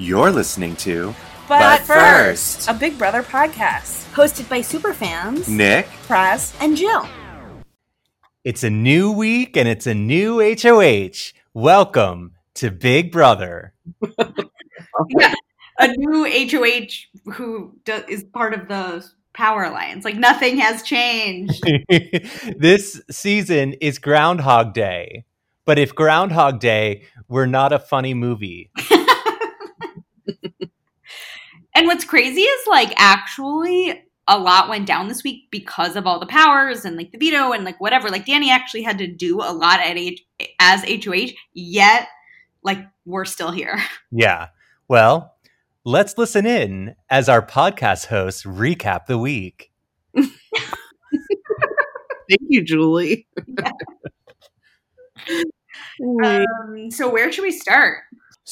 You're listening to But, But first, First. a Big Brother podcast. hosted by superfans Nick. Praz. and Jill. It's a new week and it's a new HOH. Welcome to Big Brother. yeah, a new HOH who do, is part of the Power Alliance. Like nothing has changed. this season is Groundhog Day. But if Groundhog Day were not a funny movie, and what's crazy is like actually a lot went down this week because of all the powers and like the veto and like whatever. Like Dani actually had to do a lot at H- as HOH, yet like we're still here. yeah. Well, let's listen in as our podcast hosts recap the week. Thank you, Julie. Um, so where should we start?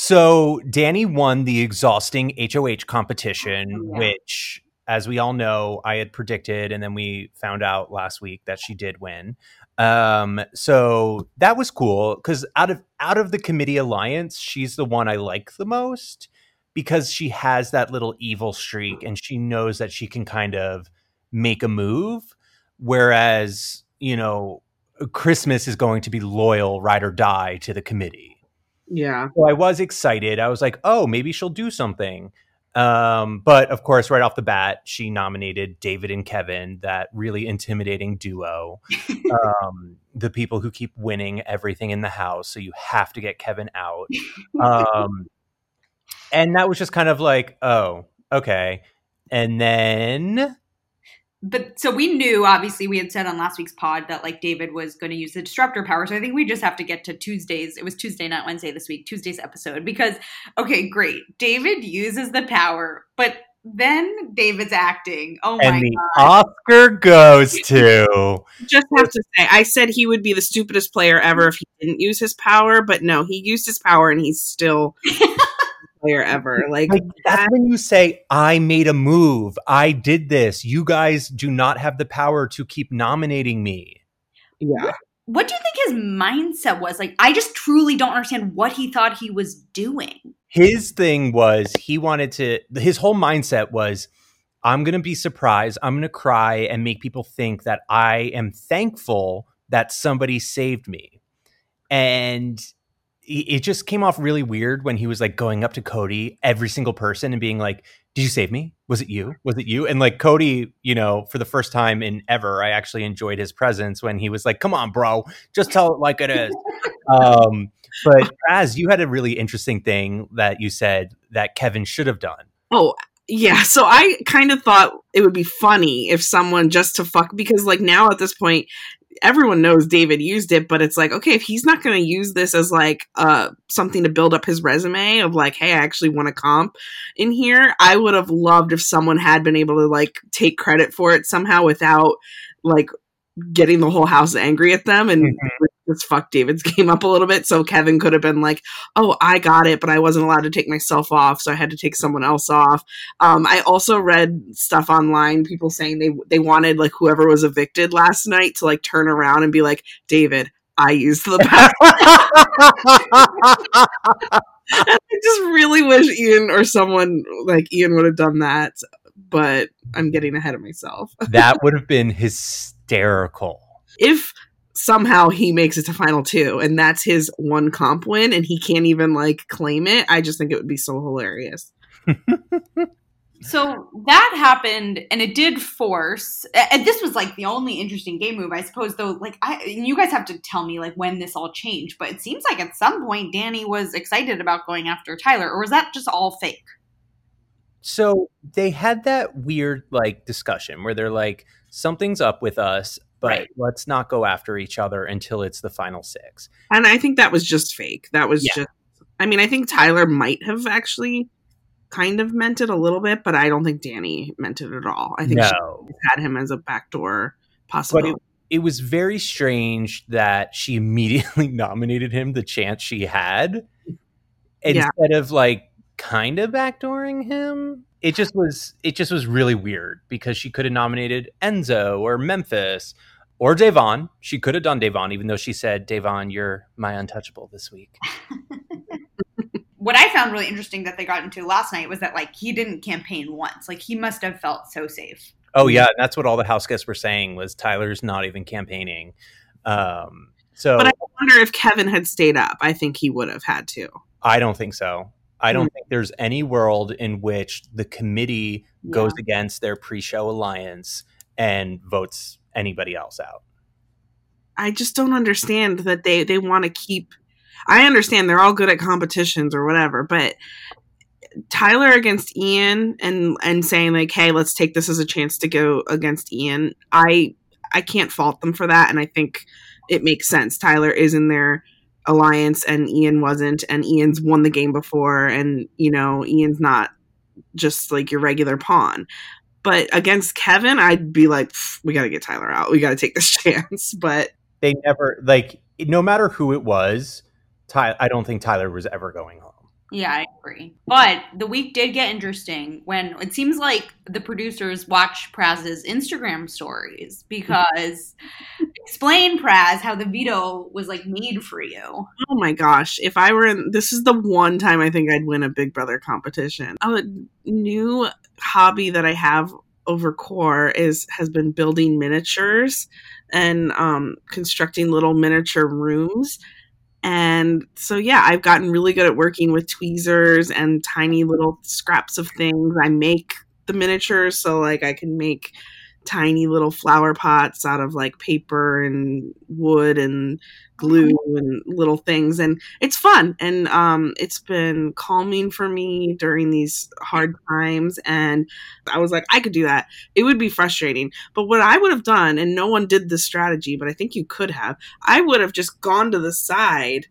So Dani won the exhausting HOH competition, Oh, yeah. which, as we all know, I had predicted, and then we found out last week that she did win. Um, so that was cool because out of out of the committee alliance, she's the one I like the most because she has that little evil streak and she knows that she can kind of make a move. Whereas, you know, Christmas is going to be loyal, ride or die to the committee. Yeah. So I was excited. I was like, oh, maybe she'll do something. Um, but of course, right off the bat, she nominated David and Kevin, that really intimidating duo. um, the people who keep winning everything in the house. So you have to get Kevin out. Um, and that was just kind of like, oh, okay. And then but so we knew obviously we had said on last week's pod that like david was going to use the disruptor power so i think we just have to get to tuesdays it was tuesday not wednesday this week tuesday's episode because okay great david uses the power but then david's acting oh my god. and the god Oscar goes to Just have to say, I said he would be the stupidest player ever if he didn't use his power, but no, he used his power and he's still the best player ever. Like, like that's when you say i made a move. I did this. You guys do not have the power to keep nominating me. Yeah. what do you think his mindset was? Like i just truly don't understand what he thought he was doing. His thing was he wanted to his whole mindset was i'm going to be surprised. I'm going to cry and make people think that i am thankful that somebody saved me. And it just came off really weird when he was like going up to Cody, every single person, and being like, "Did you save me? Was it you? Was it you?" And like Cody, you know, for the first time in ever, I actually enjoyed his presence when he was like, "Come on, bro, just tell it like it is." um, but as you had a really interesting thing that you said that Kevin should have done. Oh, yeah. So I kind of thought it would be funny if someone just to fuck, because like now at this point, everyone knows David used it, but it's like, okay, if he's not going to use this as like uh something to build up his resume of like, hey, I actually won a comp in here, I would have loved if someone had been able to like take credit for it somehow without like getting the whole house angry at them and just fuck David's game up a little bit. So Kevin could have been like, oh, I got it, but I wasn't allowed to take myself off, so I had to take someone else off. Um, I also read stuff online, people saying they they wanted like whoever was evicted last night to like turn around and be like, David, I used the power. I just really wish Ian or someone like Ian would have done that, but I'm getting ahead of myself. that would have been hysterical. If somehow he makes it to final two and that's his one comp win and he can't even like claim it, I just think it would be so hilarious. So that happened, and it did force. And this was like the only interesting game move, I suppose. Though, like I, and you guys have to tell me like when this all changed. But it seems like at some point Dani was excited about going after Tyler, or was that just all fake? So they had that weird like discussion where they're like, something's up with us, but Right. let's not go after each other until it's the final six. And I think that was just fake. That was Yeah. just I mean, I think Tyler might have actually kind of meant it a little bit, but I don't think Dani meant it at all. I think No. she had him as a backdoor But it, it was very strange that she immediately nominated him the chance she had Yeah. instead of like kind of backdooring him. It just was it just was really weird because she could have nominated Enzo or Memphis or Da'Vonne. She could have done Da'Vonne, even though she said, Da'Vonne, you're my untouchable this week. what I found really interesting that they got into last night was that like he didn't campaign once. Like he must have felt so safe. Oh yeah, and that's what all the house guests were saying was Tyler's not even campaigning. Um, so But I wonder if Kevin had stayed up. I think he would have had to. I don't think so. I don't Hmm. think there's any world in which the committee goes against their pre-show alliance and votes anybody else out. I just don't understand that they they want to keep. I understand they're all good at competitions or whatever, but Tyler against Ian and and saying like, "Hey, let's take this as a chance to go against Ian." I I can't fault them for that, and I think it makes sense. Tyler is in their alliance, and Ian wasn't, and Ian's won the game before, and you know Ian's not just like your regular pawn. But against Kevin, I'd be like, we got to get Tyler out. We got to take this chance. But They never like no matter who it was, Ty I don't think Tyler was ever going home. Yeah, I agree. But the week did get interesting when it seems like the producers watch Praz's Instagram stories because explain Praz how the veto was like made for you. Oh my gosh. If I were in, this is the one time I think I'd win a Big Brother competition. A new hobby that I have over core is has been building miniatures and um, constructing little miniature rooms. And so, yeah, I've gotten really good at working with tweezers and tiny little scraps of things. I make the miniatures, so like I can make tiny little flower pots out of like paper and wood and glue and little things and it's fun and um it's been calming for me during these hard times and i was like i could do that it would be frustrating but what i would have done and no one did this strategy but i think you could have i would have just gone to the side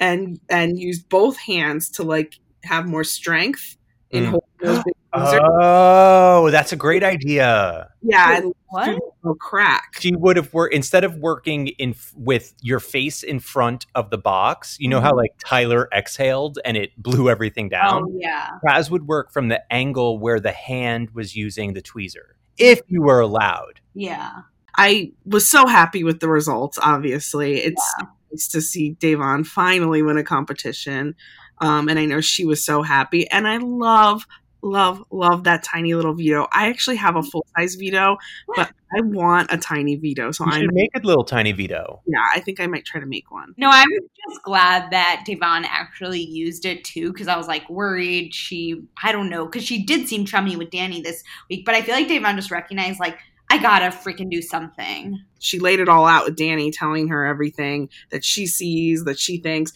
and and used both hands to like have more strength in Mm. Holding those big. Oh, that's a great idea. yeah and What? no crack She would have worked instead of working in f- with your face in front of the box. You know how like Tyler exhaled and it blew everything down. Oh yeah. Praz would work from the angle where the hand was using the tweezer, if you were allowed. Yeah. I was so happy with the results. Obviously, it's nice to see Da'Vonne finally win a competition, um, and I know she was so happy. And I love, love, love that tiny little veto. I actually have a mm. full size veto, but I want a tiny veto. So I'm should make a little tiny veto. yeah, I think I might try to make one. No, I was just glad that Da'Vonne actually used it too, because I was like worried she, I don't know, because she did seem chummy with Dani this week, but I feel like Da'Vonne just recognized, like, I gotta freaking do something. She laid it all out with Dani, telling her everything that she sees, that she thinks,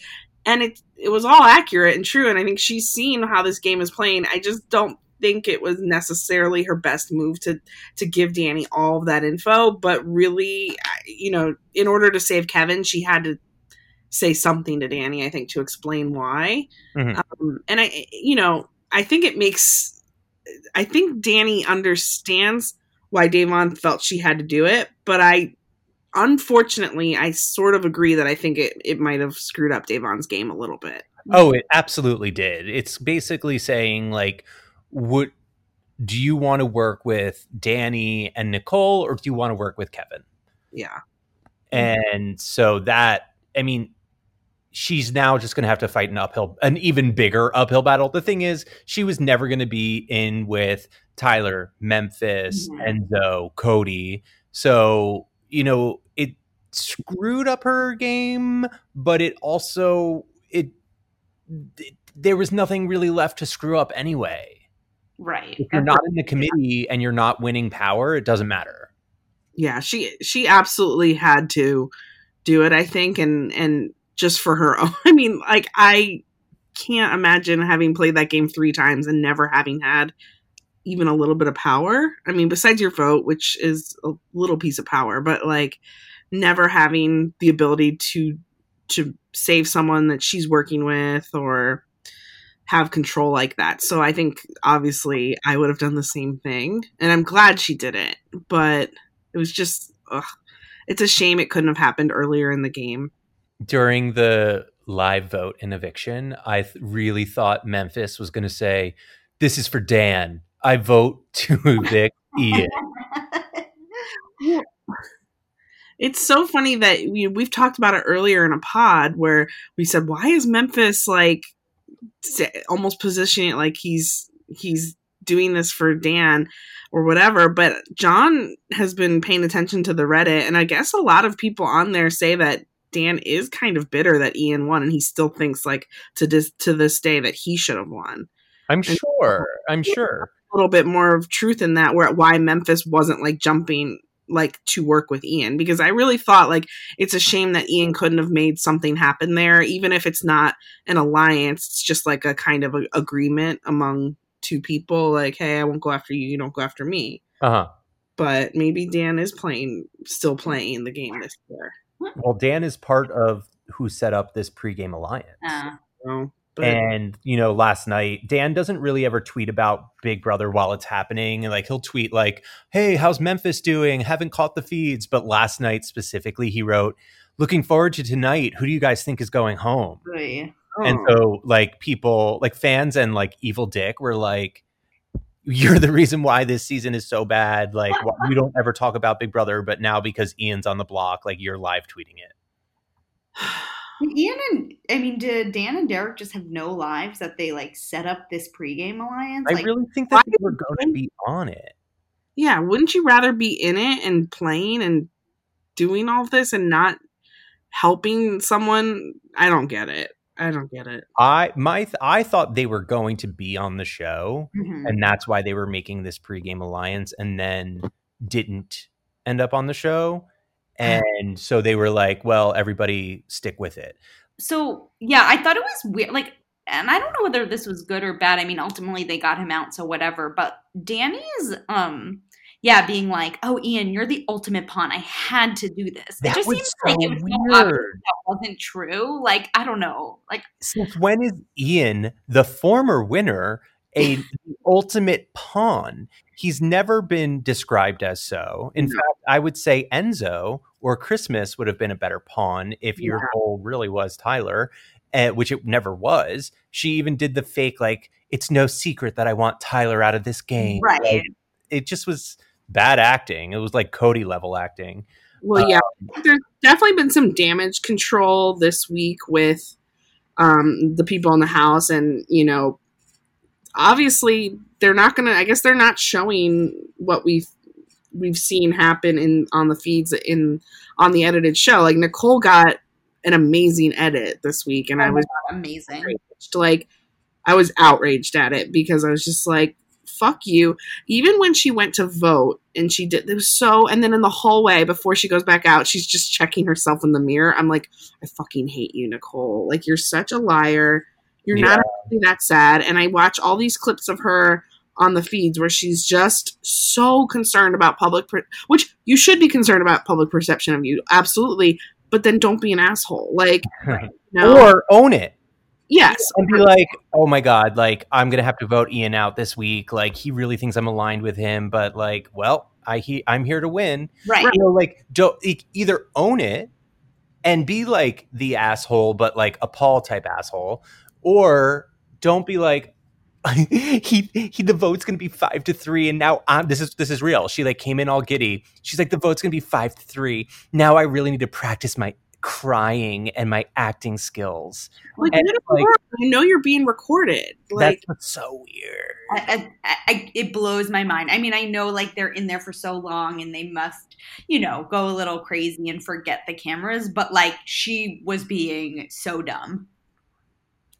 and it it was all accurate and true. And I think she's seen how this game is playing. I just don't think it was necessarily her best move to to give Dani all of that info, but really, you know, in order to save Kevin, she had to say something to Dani. I think to explain why. Mhm. Um, and I, you know, I think it makes. I think Dani understands why Da'Vonne felt she had to do it, but I unfortunately I sort of agree that I think it, it might have screwed up Da'Vonne's game a little bit. Oh, it absolutely did. It's basically saying like, would do you want to work with Dani and Nicole, or do you want to work with Kevin? Yeah. And so that, I mean, she's now just going to have to fight an uphill, an even bigger uphill battle. The thing is, she was never going to be in with Tyler, Memphis, Mhm. Enzo, Cody. So, you know, screwed up her game, but it also, it, it there was nothing really left to screw up anyway. Right. If you're not in the committee and you're not winning power, it doesn't matter. Yeah, she she absolutely had to do it, I think, and and just for her own. I mean, like I can't imagine having played that game three times and never having had even a little bit of power. I mean, besides your vote, which is a little piece of power, but like never having the ability to to save someone that she's working with or have control like that. So I think obviously I would have done the same thing. And I'm glad she did it. But it was just ugh. it's a shame it couldn't have happened earlier in the game. during the live vote in eviction, I th- really thought Memphis was going to say, "This is for Dan. I vote to evict Ian." It's so funny that we, we've talked about it earlier in a pod where we said, why is Memphis like almost positioning it like he's he's doing this for Dan or whatever. But John has been paying attention to the Reddit, and I guess a lot of people on there say that Dan is kind of bitter that Ian won, and he still thinks like to this to this day that he should have won. I'm and sure. I'm sure. A little bit more of truth in that, where why Memphis wasn't like jumping like to work with Ian because I really thought like it's a shame that Ian couldn't have made something happen there, even if it's not an alliance. It's just like a kind of a agreement among two people like hey i won't go after you you don't go after me. Uh-huh. But maybe dan is playing still playing the game this year. Well dan is part of who set up this pregame alliance. Uh, well, but, and you know last night dan doesn't really ever tweet about big brother while it's happening and like he'll tweet like hey how's memphis doing haven't caught the feeds but last night specifically he wrote looking forward to tonight who do you guys think is going home Really? And oh. so like people like fans and like Evil Dick were like you're the reason why this season is so bad. Like you don't ever talk about Big Brother, but now because Ian's on the block, like you're live tweeting it. Ian and I mean, did Dan and Derrick just have no lives that they like set up this pregame alliance? I like, really think that they were going to be on it. Yeah, wouldn't you rather be in it and playing and doing all this and not helping someone? I don't get it. I don't get it. I my th- I thought they were going to be on the show, mm-hmm. and that's why they were making this pregame alliance, and then didn't end up on the show, and so they were like, "Well, everybody stick with it." So yeah, I thought it was weird. Like, and I don't know whether this was good or bad. I mean, ultimately they got him out, so whatever. But Dani's um yeah, being like, "Oh, Ian, you're the ultimate pawn. I had to do this." That it just seems so like it was weird. that wasn't true. Like, I don't know. Like, since when is Ian, the former winner, a ultimate pawn? He's never been described as so. In fact, I would say Enzo or Christmas would have been a better pawn if yeah. your goal really was Tyler, uh, which it never was. She even did the fake like, "It's no secret that I want Tyler out of this game." Right. Like, it just was bad acting. It was like Cody level acting. Well, yeah, um, there's definitely been some damage control this week with um, the people in the house, and you know, obviously they're not gonna. I guess they're not showing what we've we've seen happen in on the feeds in on the edited show. Like Nicole got an amazing edit this week, and oh I was amazing. Outraged. Like I was outraged at it because I was just like, fuck you. Even when she went to vote and she did, it was so, and then in the hallway before she goes back out, she's just checking herself in the mirror. I'm like, I fucking hate you, Nicole. Like, you're such a liar. You're yeah. not actually that sad. And I watch all these clips of her on the feeds where she's just so concerned about public, per- which you should be concerned about public perception of you. Absolutely. But then don't be an asshole. Like, or own it Yes. And be like, oh my God, like I'm gonna have to vote Ian out this week. Like he really thinks I'm aligned with him, but like, well, I he I'm here to win. Right. You know, like don't either own it and be like the asshole, but like a Paul type asshole, or don't be like he he the vote's gonna be five to three and now I'm this is this is real. She like came in all giddy. She's like the vote's gonna be five to three. Now I really need to practice my crying and my acting skills. Like, and, like I know you're being recorded. Like that's so weird. I, I, I, it blows my mind. I mean, I know like they're in there for so long and they must, you know, go a little crazy and forget the cameras. But like, she was being so dumb.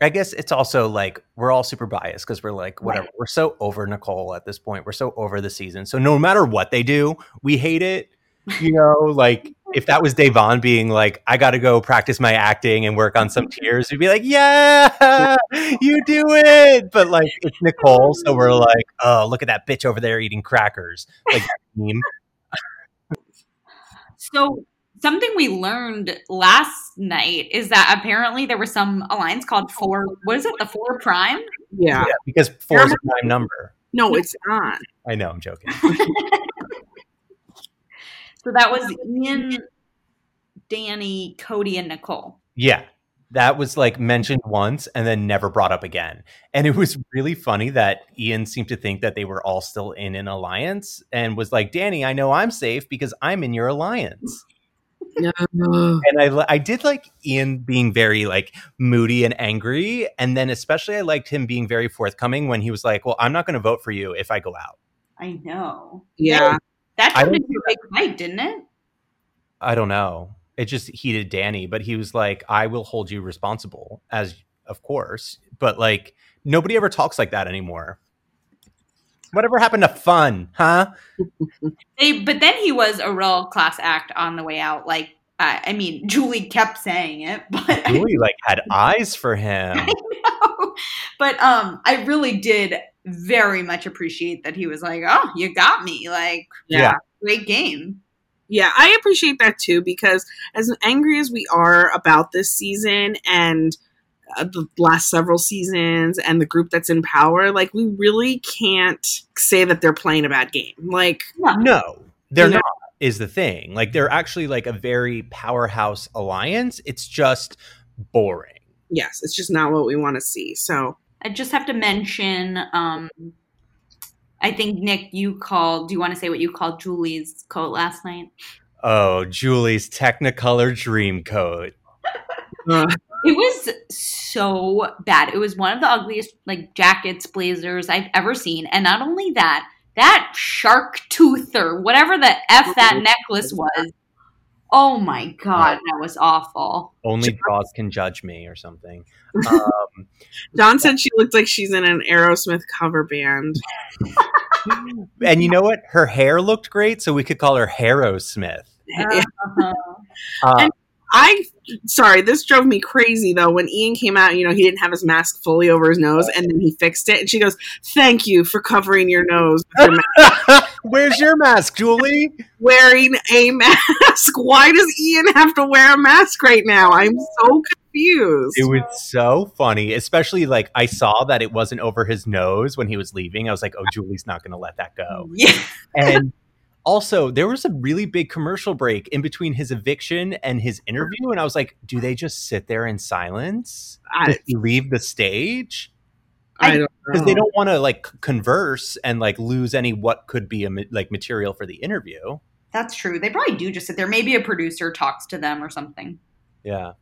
I guess it's also like we're all super biased because we're like, whatever. Right. We're so over Nicole at this point. We're so over the season. So no matter what they do, we hate it you know, like if that was Da'Vonne being like, I got to go practice my acting and work on some tears, we'd be like, yeah, you do it. But like, it's Nicole. So we're like, oh, look at that bitch over there eating crackers. Like, so something we learned last night is that apparently there was some alliance called Four. What is it? The Four Prime? Yeah. yeah because four is a prime number. No, it's not. I know. I'm joking. So that was Ian, Dani, Cody, and Nicole. Yeah. That was like mentioned once and then never brought up again. And it was really funny that Ian seemed to think that they were all still in an alliance and was like, Dani, I know I'm safe because I'm in your alliance. No. and I I did like Ian being very like moody and angry, and then especially I liked him being very forthcoming when he was like, "Well, I'm not going to vote for you if I go out." I know. Yeah. That I turned don't into a big fight, didn't it? I don't know. It just heated Dani, but he was like, "I will hold you responsible," as of course, but like nobody ever talks like that anymore. Whatever happened to fun, huh? They, but then he was a real class act on the way out. Like, uh, I mean, Julie kept saying it, but Julie like had eyes for him. know. But um, I really did very much appreciate that he was like, "Oh, you got me!" Like, Yeah. great game. Yeah, I appreciate that too because as angry as we are about this season and the last several seasons and the group that's in power, like we really can't say that they're playing a bad game. Like, No, they're Yeah. not. Is the thing like they're actually like a very powerhouse alliance? It's just boring. yes, it's just not what we want to see. So, I just have to mention. Um, I think Nick, you called. Do you want to say what you called Julie's coat last night? Oh, Julie's Technicolor dream coat. uh, It was so bad. It was one of the ugliest like jackets, blazers I've ever seen. And not only that, that shark tooth or whatever the F that necklace was. Oh my god, that was awful. Only Jaws can judge me or something. Um, Dawn said she looked like she's in an Aerosmith cover band. and you know what? Her hair looked great, so we could call her Harrow Smith. Uh-huh. Uh, And- I sorry, this drove me crazy though. When Ian came out, you know, he didn't have his mask fully over his nose, and then he fixed it. And she goes, "Thank you for covering your nose with your mask." Where's your mask, Julie? wearing a mask. Why does Ian have to wear a mask right now? I'm so confused. It was so funny, especially like I saw that it wasn't over his nose when he was leaving. I was like, "Oh, Julie's not going to let that go." Yeah. And also, there was a really big commercial break in between his eviction and his interview, and I was like, "Do they just sit there in silence? I, Does he leave the stage?" I don't because they don't want to like converse and like lose any what could be a like material for the interview. That's true. They probably do just sit there. Maybe a producer talks to them or something. Yeah,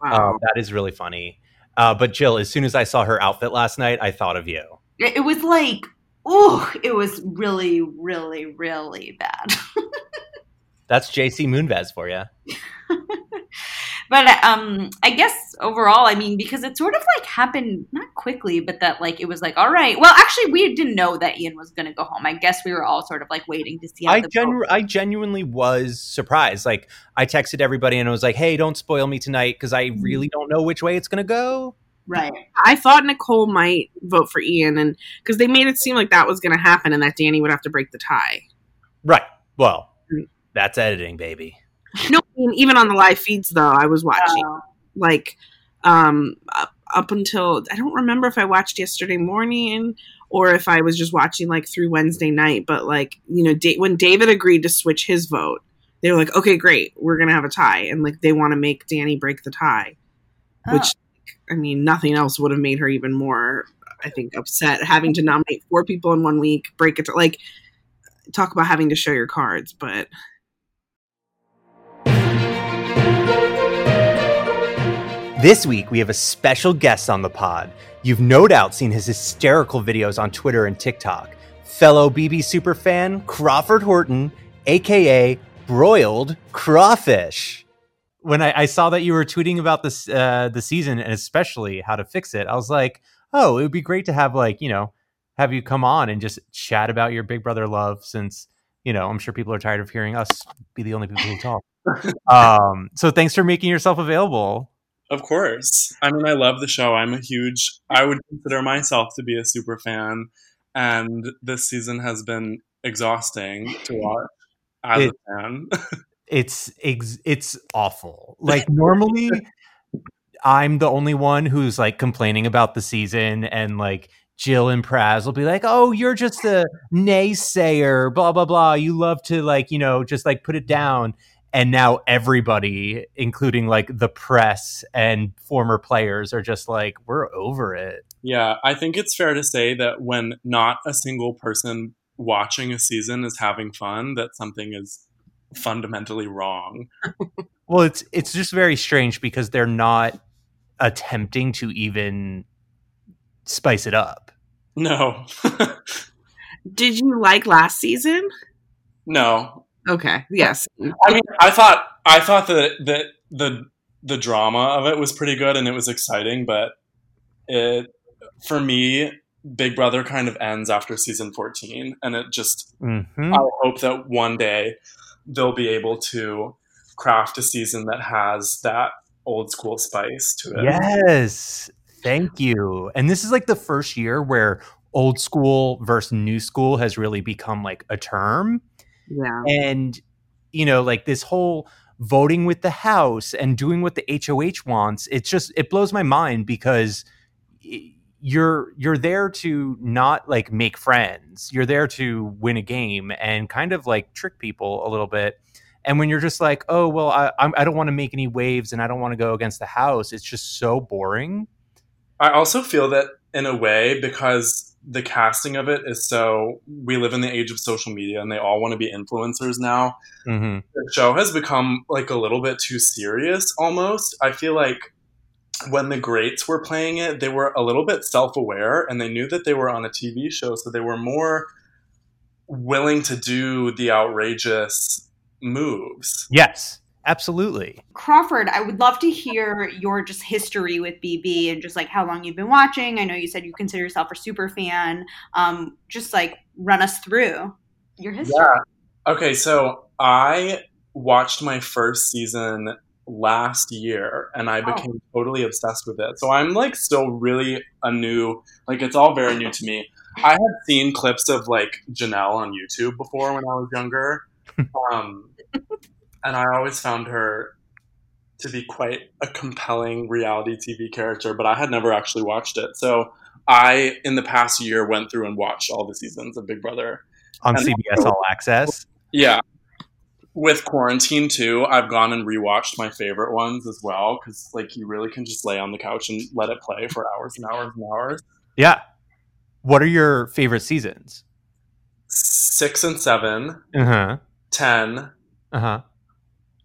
Wow. Um, that is really funny. Uh, but Jill, as soon as I saw her outfit last night, I thought of you. It, it was like, oh, it was really, really, really bad. That's JC Moonves for you. but um, I guess overall, I mean, because it sort of like happened not quickly, but that like it was like, all right. Well, actually, we didn't know that Ian was going to go home. I guess we were all sort of like waiting to see how I the genu- I genuinely was surprised. Like I texted everybody and I was like, "Hey, don't spoil me tonight because I really don't know which way it's gonna go." Right. I thought Nicole might vote for Ian, and because they made it seem like that was going to happen, and that Dani would have to break the tie. Right. Well, that's editing, baby. No, I mean, even on the live feeds though, I was watching. Uh, like um up, up until I don't remember if I watched yesterday morning or if I was just watching like through Wednesday night but like you know da- when David agreed to switch his vote they were like okay great we're going to have a tie and like they want to make Danny break the tie oh. which I mean nothing else would have made her even more I think upset having to nominate four people in one week break it to, like talk about having to show your cards but This week, we have a special guest on the pod. You've no doubt seen his hysterical videos on Twitter and TikTok. Fellow BB superfan Crawford Horton, aka Broiled Crawfish. When I, I saw that you were tweeting about this uh, the season and especially how to fix it, I was like, oh, it would be great to have like you know have you come on and just chat about your Big Brother love since you know I'm sure people are tired of hearing us be the only people who talk. um, so thanks for making yourself available. Of course. I mean, I love the show. I'm a huge, I would consider myself to be a super fan. And this season has been exhausting to watch as It- a fan. it's ex- it's awful. Like normally I'm the only one who's like complaining about the season and like Jill and Praz will be like, "Oh, you're just a naysayer, blah blah blah. You love to like, you know, just like put it down." And now everybody, including like the press and former players, are just like, "We're over it." yeah, I think it's fair to say that when not a single person watching a season is having fun, that something is fundamentally wrong. Well, it's it's just very strange because they're not attempting to even spice it up. No. Did you like last season? no. Okay. Yes. I mean, I thought I thought that that the the drama of it was pretty good and it was exciting, but it for me, Big Brother kind of ends after season 14 and it just Mm-hmm. I hope that one day they'll be able to craft a season that has that old school spice to it. Yes. Thank you. And this is like the first year where old school versus new school has really become like a term. Yeah. And, you know, like this whole voting with the house and doing what the HOH wants, it's just, it blows my mind because y- you're you're there to not like make friends you're there to win a game and kind of like trick people a little bit and when you're just like oh well i I'm, i don't want to make any waves and i don't want to go against the house it's just so boring I also feel that in a way because the casting of it is so we live in the age of social media and they all want to be influencers now. mm-hmm. The show has become like a little bit too serious almost. I feel like when the greats were playing it, they were a little bit self-aware and they knew that they were on a TV show, so they were more willing to do the outrageous moves. yes absolutely Crawford, I would love to hear your just history with BB and just like how long you've been watching. I know you said you consider yourself a super fan. Um, just like run us through your history. Yeah. Okay, so I watched my first season last year and I Oh. became totally obsessed with it. So I'm like still really a new like it's all very new to me. I had seen clips of like Janelle on YouTube before when I was younger. Um and I always found her to be quite a compelling reality TV character, but I had never actually watched it. So I in the past year went through and watched all the seasons of Big Brother. on And- cbs all access Yeah. With quarantine too, I've gone and rewatched my favorite ones as well because like you really can just lay on the couch and let it play for hours and hours and hours. yeah what are your favorite seasons Six and seven, uh-huh ten, uh-huh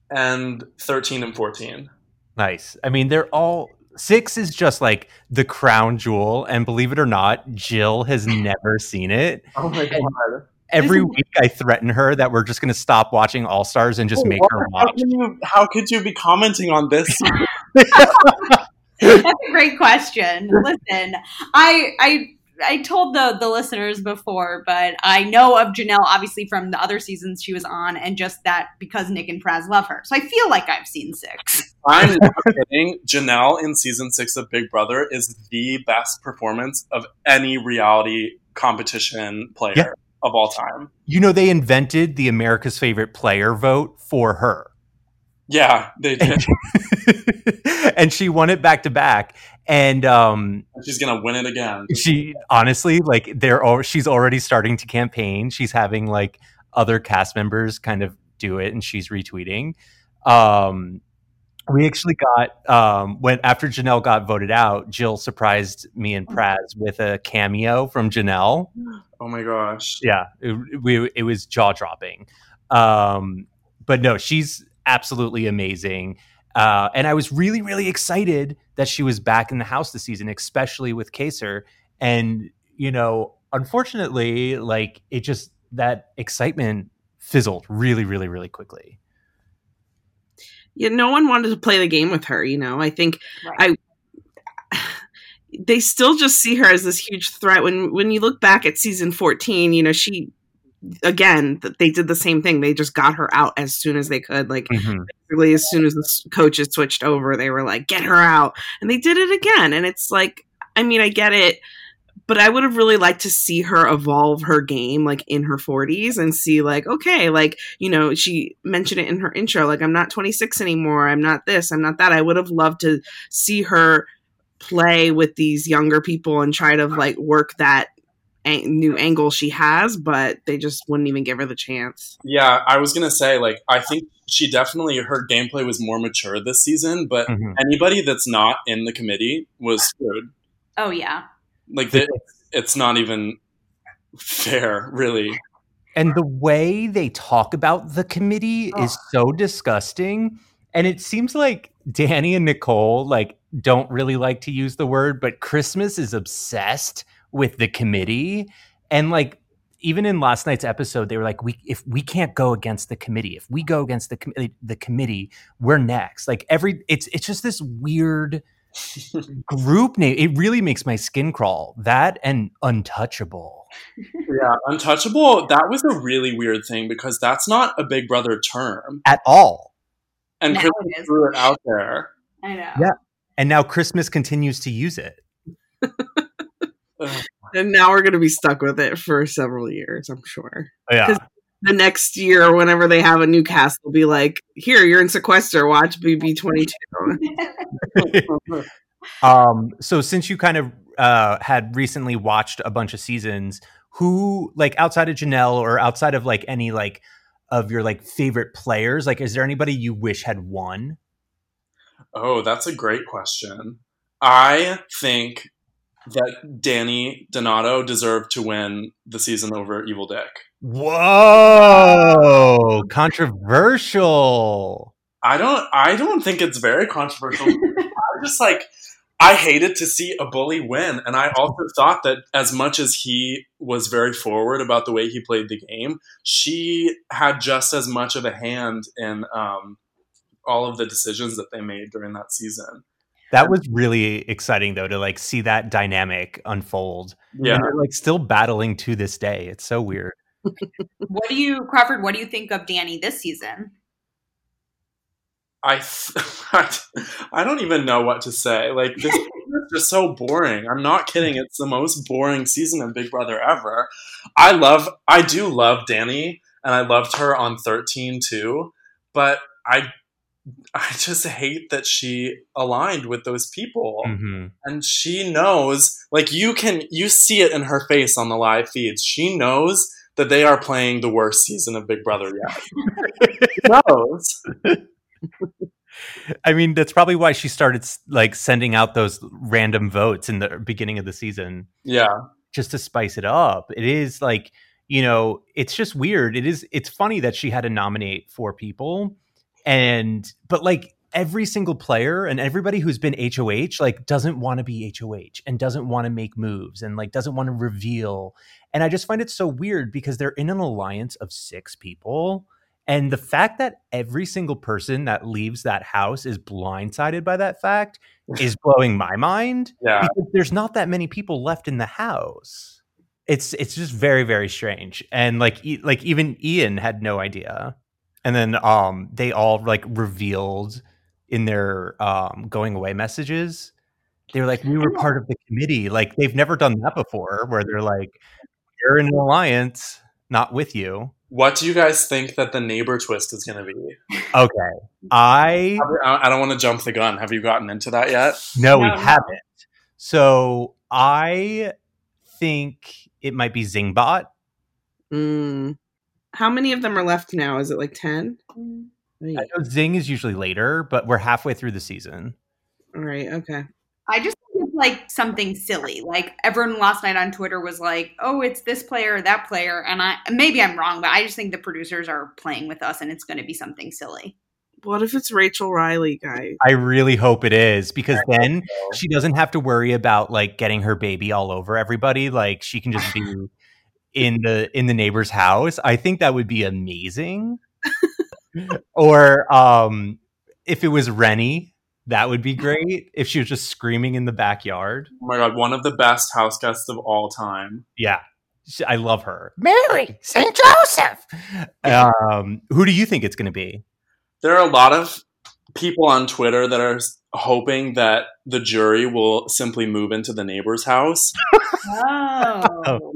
and thirteen and fourteen. Nice. I mean, they're all six is just like the crown jewel, and believe it or not, Jill has never seen it. Oh my god! Every Isn't- week, I threaten her that we're just going to stop watching All Stars and just oh, make her How watch. can you? How could you be commenting on this? That's a great question. Listen, I I I told the the listeners before, but I know of Janelle obviously from the other seasons she was on, and just that because Nick and Praz love her. So I feel like I've seen six. I'm not kidding. Janelle in season six of Big Brother is the best performance of any reality competition player Yeah. Of all time. You know, they invented the America's Favorite Player vote for her. Yeah, they did. and she won it back to back. And um, She's gonna win it again. she honestly like they're all she's already starting to campaign she's having like other cast members kind of do it and she's retweeting um we actually got um when after janelle got voted out jill surprised me and praz with a cameo from janelle Oh my gosh. yeah it, we, it was jaw-dropping um but no she's absolutely amazing uh, and I was really, really excited that she was back in the house this season, especially with Kaysar. And you know, unfortunately, like it just that excitement fizzled really, really, really quickly. Yeah, no one wanted to play the game with her, you know. I think Right. I they still just see her as this huge threat when when you look back at season 14, you know, she again, they did the same thing. They just got her out as soon as they could. Like mm-hmm. basically as soon as the coaches switched over, they were like, "Get her out." And they did it again. And it's like I mean, I get it, but I would have really liked to see her evolve her game like in her 40s and see like, okay, like, you know, she mentioned it in her intro like I'm not 26 anymore. I'm not this, I'm not that. I would have loved to see her play with these younger people and try to like work that an- new angle she has, but they just wouldn't even give her the chance. Yeah, I was gonna say, like, I think she definitely her gameplay was more mature this season, but Mhm. anybody that's not in the committee was screwed. Oh yeah. Like, the, it's not even fair, really. And the way they talk about the committee Oh. is so disgusting. And it seems like Dani and Nicole like don't really like to use the word, but Christmas is obsessed with the committee. And like even in last night's episode, they were like, "We if we can't go against the committee, if we go against the committee, the committee, we're next." Like every it's it's just this weird group name. It really makes my skin crawl. That and untouchable. Yeah, untouchable. That was a really weird thing because that's not a Big Brother term, at all. and Now Chris it is. threw it out there. I know. Yeah. And now Christmas continues to use it. And now we're going to be stuck with it for several years, I'm sure. Yeah. 'Cause- The next year, whenever they have a new cast, they'll be like, here, you're in sequester, watch BB22. um so since you kind of uh had recently watched a bunch of seasons, who like outside of Janelle or outside of like any like of your like favorite players, like is there anybody you wish had won? Oh, that's a great question. I think that Danny Donato deserved to win the season over Evil Dick. Whoa, controversial. I don't I don't think it's very controversial. I just like I hated to see a bully win and I also thought that as much as he was very forward about the way he played the game, she had just as much of a hand in um, all of the decisions that they made during that season. That was really exciting though to like see that dynamic unfold. Yeah. And they're like still battling to this day. It's so weird. What do you, Crawford? What do you think of Dani this season? I I don't even know what to say. Like this is just so boring. I'm not kidding. It's the most boring season of Big Brother ever. I love I do love Dani and I loved her on 13 too, but I I just hate that she aligned with those people. Mhm. And she knows like you can you see it in her face on the live feeds. She knows that they are playing the worst season of Big Brother yet. she knows. I mean, that's probably why she started like sending out those random votes in the beginning of the season Yeah. just to spice it up. It is like, you know, it's just weird. It is it's funny that she had to nominate four people and but like every single player and everybody who's been HOH like doesn't want to be HOH and doesn't want to make moves and like doesn't want to reveal. And I just find it so weird because they're in an alliance of six people. And the fact that every single person that leaves that house is blindsided by that fact is blowing my mind Yeah. because there's not that many people left in the house. It's it's just very very strange, and like e- like even Ian had no idea, and then um they all like revealed in their um going away messages. They were like, we were part of the committee. Like they've never done that before, where they're like, you're in an alliance, not with you. What do you guys think that the neighbor twist is going to be? Okay, I I I don't want to jump the gun. Have you gotten into that yet? no, we No, no. haven't. So I think it might be Zingbot. Mm. How many of them are left now? Is it like 10? Mm. I know Zing is usually later, but we're halfway through the season. All right, okay. I just think it's like something silly. Like everyone last night on Twitter was like, "Oh, it's this player or that player," and I maybe I'm wrong, but I just think the producers are playing with us, and it's going to be something silly. What if it's Rachel Reilly, guys? I really hope it is because then she doesn't have to worry about like getting her baby all over everybody. Like she can just be in the in the neighbor's house. I think that would be amazing. or um if it was Renny, that would be great. If she was just screaming in the backyard. Oh my god, one of the best house guests of all time. Yeah. She- I love her. Mary St. Joseph. Um, who do you think it's going to be? There are a lot of people on Twitter that are hoping that the jury will simply move into the neighbor's house Oh,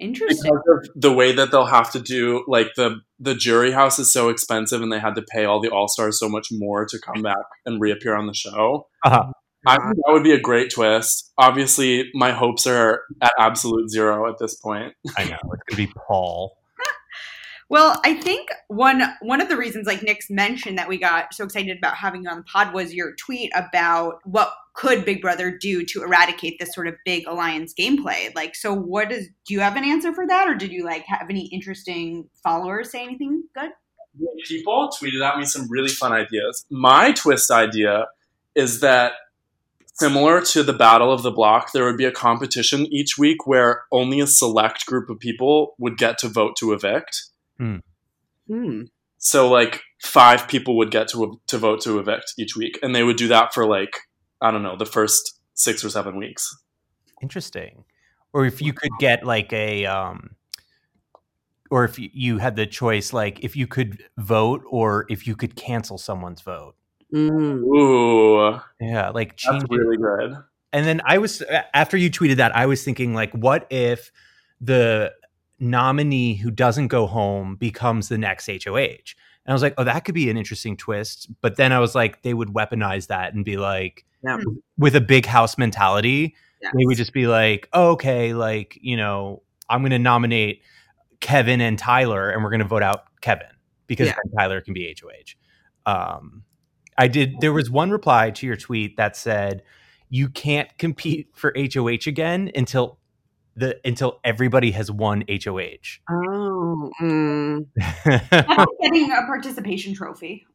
interesting. because of the way that they'll have to do like the the jury house is so expensive and they had to pay all the all stars so much more to come back and reappear on the show. Uh-huh. I think that would be a great twist. Obviously, my hopes are at absolute zero at this point. I know it's going to be Paul. Well, I think one one of the reasons, like Nick's mentioned, that we got so excited about having you on the pod was your tweet about what could Big Brother do to eradicate this sort of big alliance gameplay. Like, so what is? Do you have an answer for that, or did you like have any interesting followers say anything good? People tweeted at me some really fun ideas. My twist idea is that similar to the Battle of the Block, there would be a competition each week where only a select group of people would get to vote to evict. Hmm. So like five people would get to to vote to evict each week, and they would do that for like I don't know the first six or seven weeks. Interesting. Or if you could get like a um or if you- you had the choice like if you could vote or if you could cancel someone's vote. Mm. Ooh, Yeah, like change that's really good. And then I was after you tweeted that, I was thinking like, what if the nominee who doesn't go home becomes the next HOH? And I was like, oh, that could be an interesting twist. But then I was like, they would weaponize that and be like, Yeah. with a big house mentality, Yes. they would just be like, oh, okay, like you know, I'm going to nominate Kevin and Tyler, and we're going to vote out Kevin because Yeah. Tyler can be HOH. Um, I did. There was one reply to your tweet that said, "You can't compete for HOH again until the until everybody has won HOH." Oh. Mm. That's getting a participation trophy.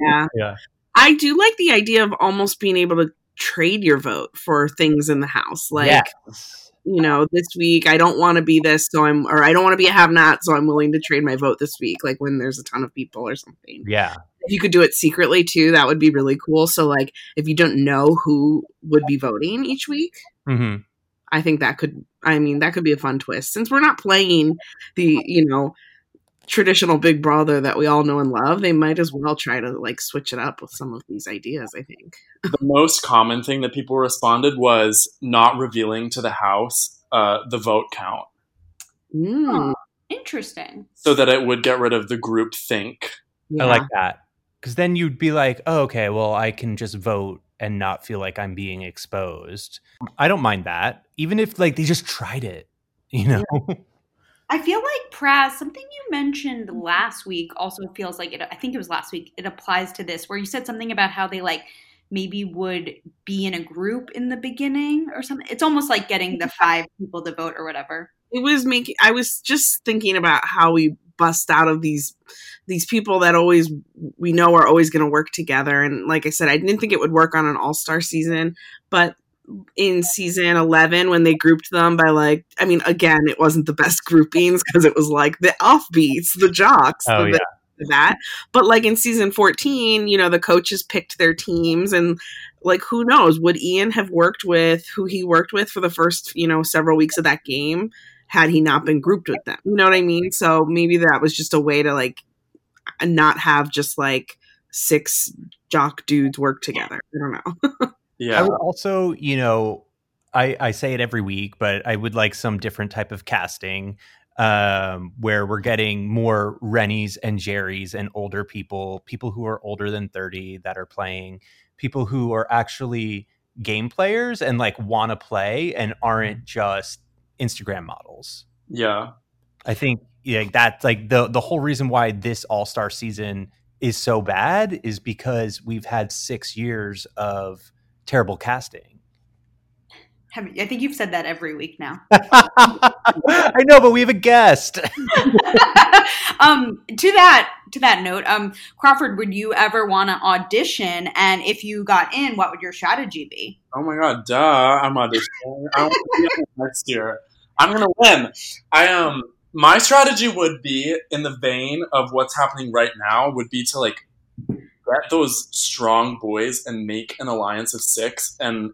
Yeah. Yeah. I do like the idea of almost being able to trade your vote for things in the house. Like, Yes. you know, this week I don't want to be this, so I'm, or I don't want to be a have not, so I'm willing to trade my vote this week, like when there's a ton of people or something. Yeah. If you could do it secretly too, that would be really cool. So, like, if you don't know who would be voting each week, hmm I think that could, I mean, that could be a fun twist since we're not playing the, you know, traditional Big Brother that we all know and love. They might as well try to like switch it up with some of these ideas. I think. the most common thing that people responded was not revealing to the house uh, the vote count, Mm, Interesting. so that it would get rid of the group think. yeah. I like that because then you'd be like, oh, okay, well, I can just vote and not feel like I'm being exposed. I don't mind that, even if like they just tried it. You know. I feel like Praz, something you mentioned last week also feels like it. I think it was last week. It applies to this, where you said something about how they like maybe would be in a group in the beginning or something. It's almost like getting the five people to vote or whatever. it was making i was just thinking about how we bust out of these these people that always we know are always going to work together and like i said i didn't think it would work on an all-star season but in season 11 when they grouped them by like i mean again it wasn't the best groupings because it was like the offbeats the jocks Oh, the- yeah. that but like in season 14 you know the coaches picked their teams and like who knows would ian have worked with who he worked with for the first you know several weeks of that game had he not been grouped with them you know what i mean so maybe that was just a way to like not have just like six jock dudes work together i don't know yeah. I would also, you know, I, I say it every week, but I would like some different type of casting um, where we're getting more Rennies and Jerry's and older people, people who are older than 30 that are playing, people who are actually game players and like want to play and aren't just Instagram models. yeah, I think yeah, that's like the the whole reason why this All Star season is so bad is because we've had six years of terrible casting. Have, I think you've said that every week now. I know, but we have a guest. um, to that to that note, um, Crawford, would you ever want to audition? And if you got in, what would your strategy be? Oh my god, duh! I'm auditioning. I want to be on next year. I'm gonna win. I um, my strategy would be in the vein of what's happening right now. Would be to like get those strong boys and make an alliance of six and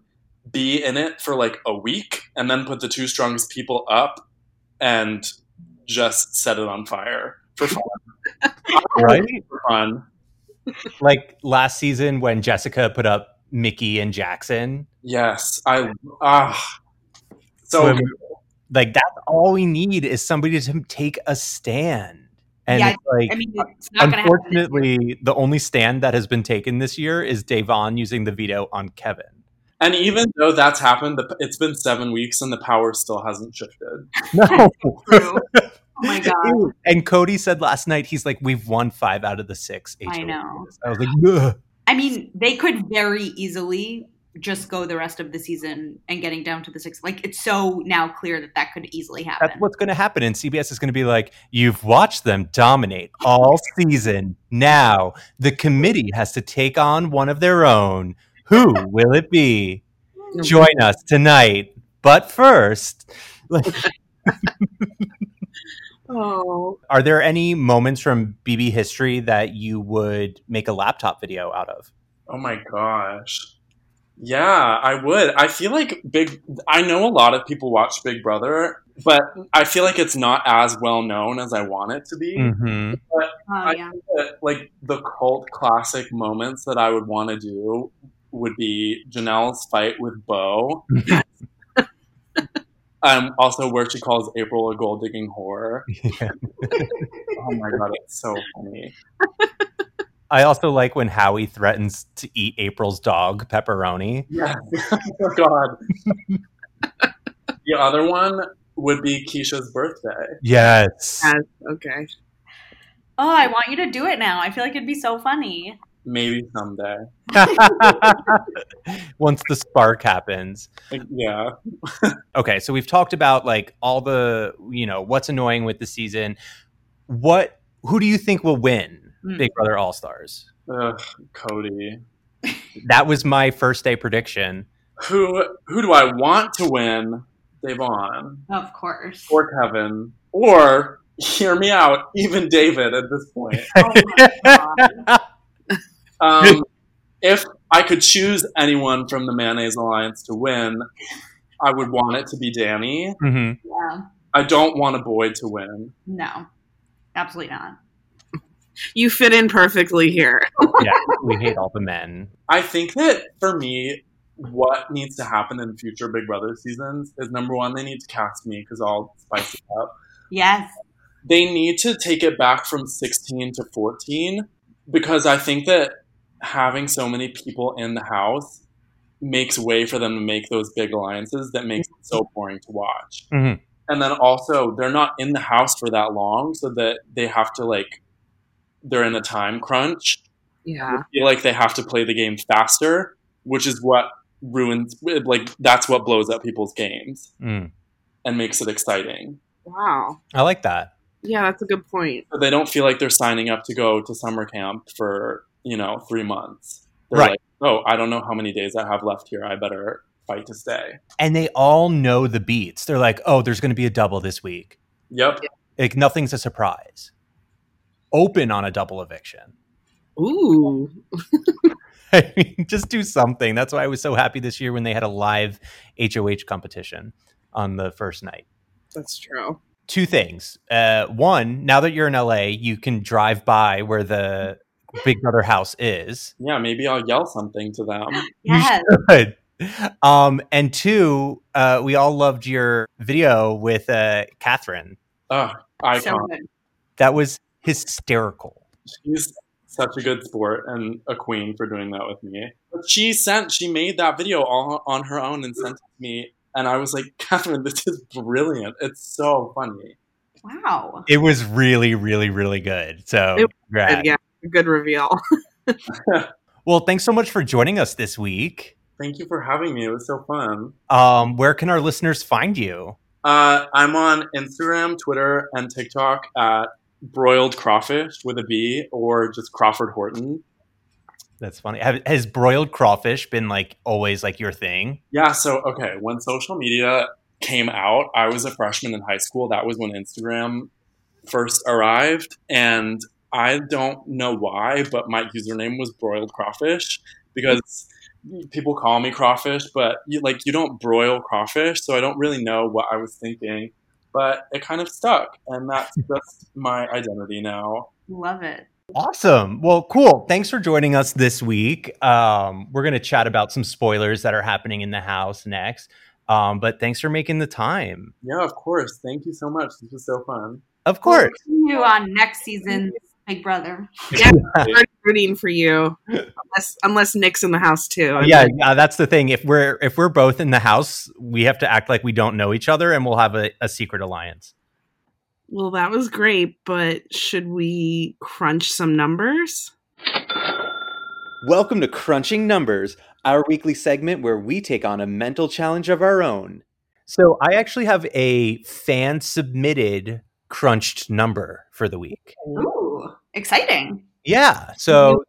be in it for like a week, and then put the two strongest people up and just set it on fire for fun. Right? For fun. Like last season when Jessica put up Mickey and Jackson. Yes, I ah. So When- like that's all we need is somebody to take a stand. And Yeah, it's like I mean, it's not going to happen. unfortunately, the only stand that has been taken this year is Da'Vonne using the veto on Kevin. And even though that's happened, the, it's been seven weeks and the power still hasn't shifted. No, True. Oh my god. And Cody said last night, he's like, we've won five out of the six. I know. I was like, Ugh. I mean, they could very easily just go the rest of the season and getting down to the six. Like it's so now clear that that could easily happen. that's what's going to happen. And CBS is going to be like, you've watched them dominate all season. Now the committee has to take on one of their own. Who will it be? Join us tonight. But first, Oh, are there any moments from BB history that you would make a laptop video out of? Oh my gosh. Yeah, I would. I feel like Big I know a lot of people watch Big Brother, but I feel like it's not as well known as I want it to be. Mm-hmm. oh, I yeah. think that, like the cult classic moments that I would want to do would be Janelle's fight with Beau. um, also where she calls April a gold digging whore. Yeah. Oh my god, it's so funny. I also like when Howie threatens to eat April's dog, Pepperoni. Yes. oh god. the other one would be Keesha's birthday. Yes. yes. Okay. Oh, I want you to do it now. I feel like it'd be so funny. Maybe someday. Once the spark happens. Uh, yeah. Okay, so we've talked about like all the, you know, what's annoying with the season. What who do you think will win Hmm. Big Brother All Stars? Ugh, Cody. That was my first day prediction. Who who do I want to win? Da'Vonne Of course. or Kevin or hear me out, even David at this point. Oh my God. Um, if I could choose anyone from the Mayonnaise Alliance to win, I would want it to be Dani. Mhm. Yeah. I don't want a boy to win. No. Absolutely not. You fit in perfectly here. Yeah, we hate all the men. I think that for me, what needs to happen in future Big Brother seasons is number one, they need to cast me because I'll spice it up. Yes. They need to take it back from 16 to 14 because I think that having so many people in the house makes way for them to make those big alliances that makes it so boring to watch. Mhm. And then also, they're not in the house for that long, so that they have to like, they're in a time crunch. Yeah. feel like they have to play the game faster, which is what ruins like that's what blows up people's games Mm. and makes it exciting. Wow. I like that. Yeah, that's a good point. So they don't feel like they're signing up to go to summer camp for, you know, three months. They're Right. like, oh, I don't know how many days I have left here. I better fight to stay. And they all know the beats. They're like, oh, there's going to be a double this week. Yep. Like nothing's a surprise. Open on a double eviction. Ooh. I mean, just do something. That's why I was so happy this year when they had a live HOH competition on the first night. That's true. Two things. Uh, one, now that you're in LA, you can drive by where the Big Brother house is. Yeah, maybe I'll yell something to them. Yes. Good. Um, and two, uh, we all loved your video with uh, Catherine. Oh, icon. good. That was hysterical. She's such a good sport and a queen for doing that with me. But she sent, she made that video all on her own and sent it to me. And I was like, Catherine, this is brilliant. It's so funny. Wow. It was really, really, really good. So, It. Good, yeah. Good reveal. well, thanks so much for joining us this week. Thank you for having me. It was so fun. Um, where can our listeners find you? Uh, I'm on Instagram, Twitter, and TikTok at broiled crawfish with a B or just Crawford Horton. That's funny. Have, has broiled crawfish been like always like your thing? Yeah, so okay, when social media came out, I was a freshman in high school. That was when Instagram first arrived. And I don't know why, but my username was broiled crawfish because people call me crawfish, but you, like you don't broil crawfish, so I don't really know what I was thinking. But it kind of stuck, and that's just my identity now. Love it. Awesome. Well, cool. Thanks for joining us this week. Um, we're going to chat about some spoilers that are happening in the house next. Um, but thanks for making the time. Yeah, of course. Thank you so much. This was so fun. Of course. See you on next season's Big Brother. Yeah, I'm rooting for you. Unless unless Nick's in the house too. I'm yeah, like, yeah, that's the thing. If we're if we're both in the house, we have to act like we don't know each other, and we'll have a, a secret alliance. Well, that was great, but should we crunch some numbers? Welcome to Crunching Numbers, our weekly segment where we take on a mental challenge of our own. So, I actually have a fan submitted crunched number for the week. Ooh, exciting. Yeah. So,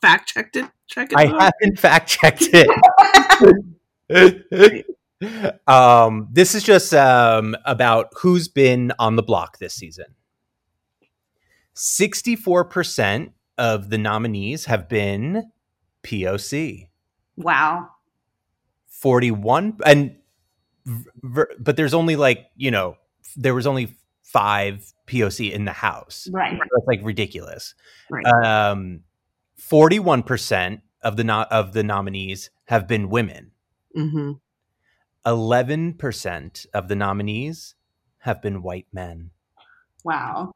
Fact checked it. Check it. I out? have in fact checked it. um, this is just um, about who's been on the block this season. 64% of the nominees have been POC. Wow. 41 and but there's only like, you know, there was only 5 POC in the house. Right. That's like ridiculous. Right. Um 41% of the no- of the nominees have been women. hmm 11% of the nominees have been white men. Wow.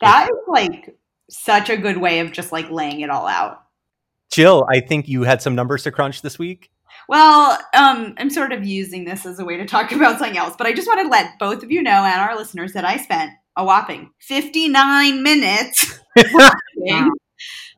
That is like such a good way of just like laying it all out. Jill, I think you had some numbers to crunch this week. Well, um, I'm sort of using this as a way to talk about something else, but I just wanted to let both of you know and our listeners that I spent a whopping 59 minutes watching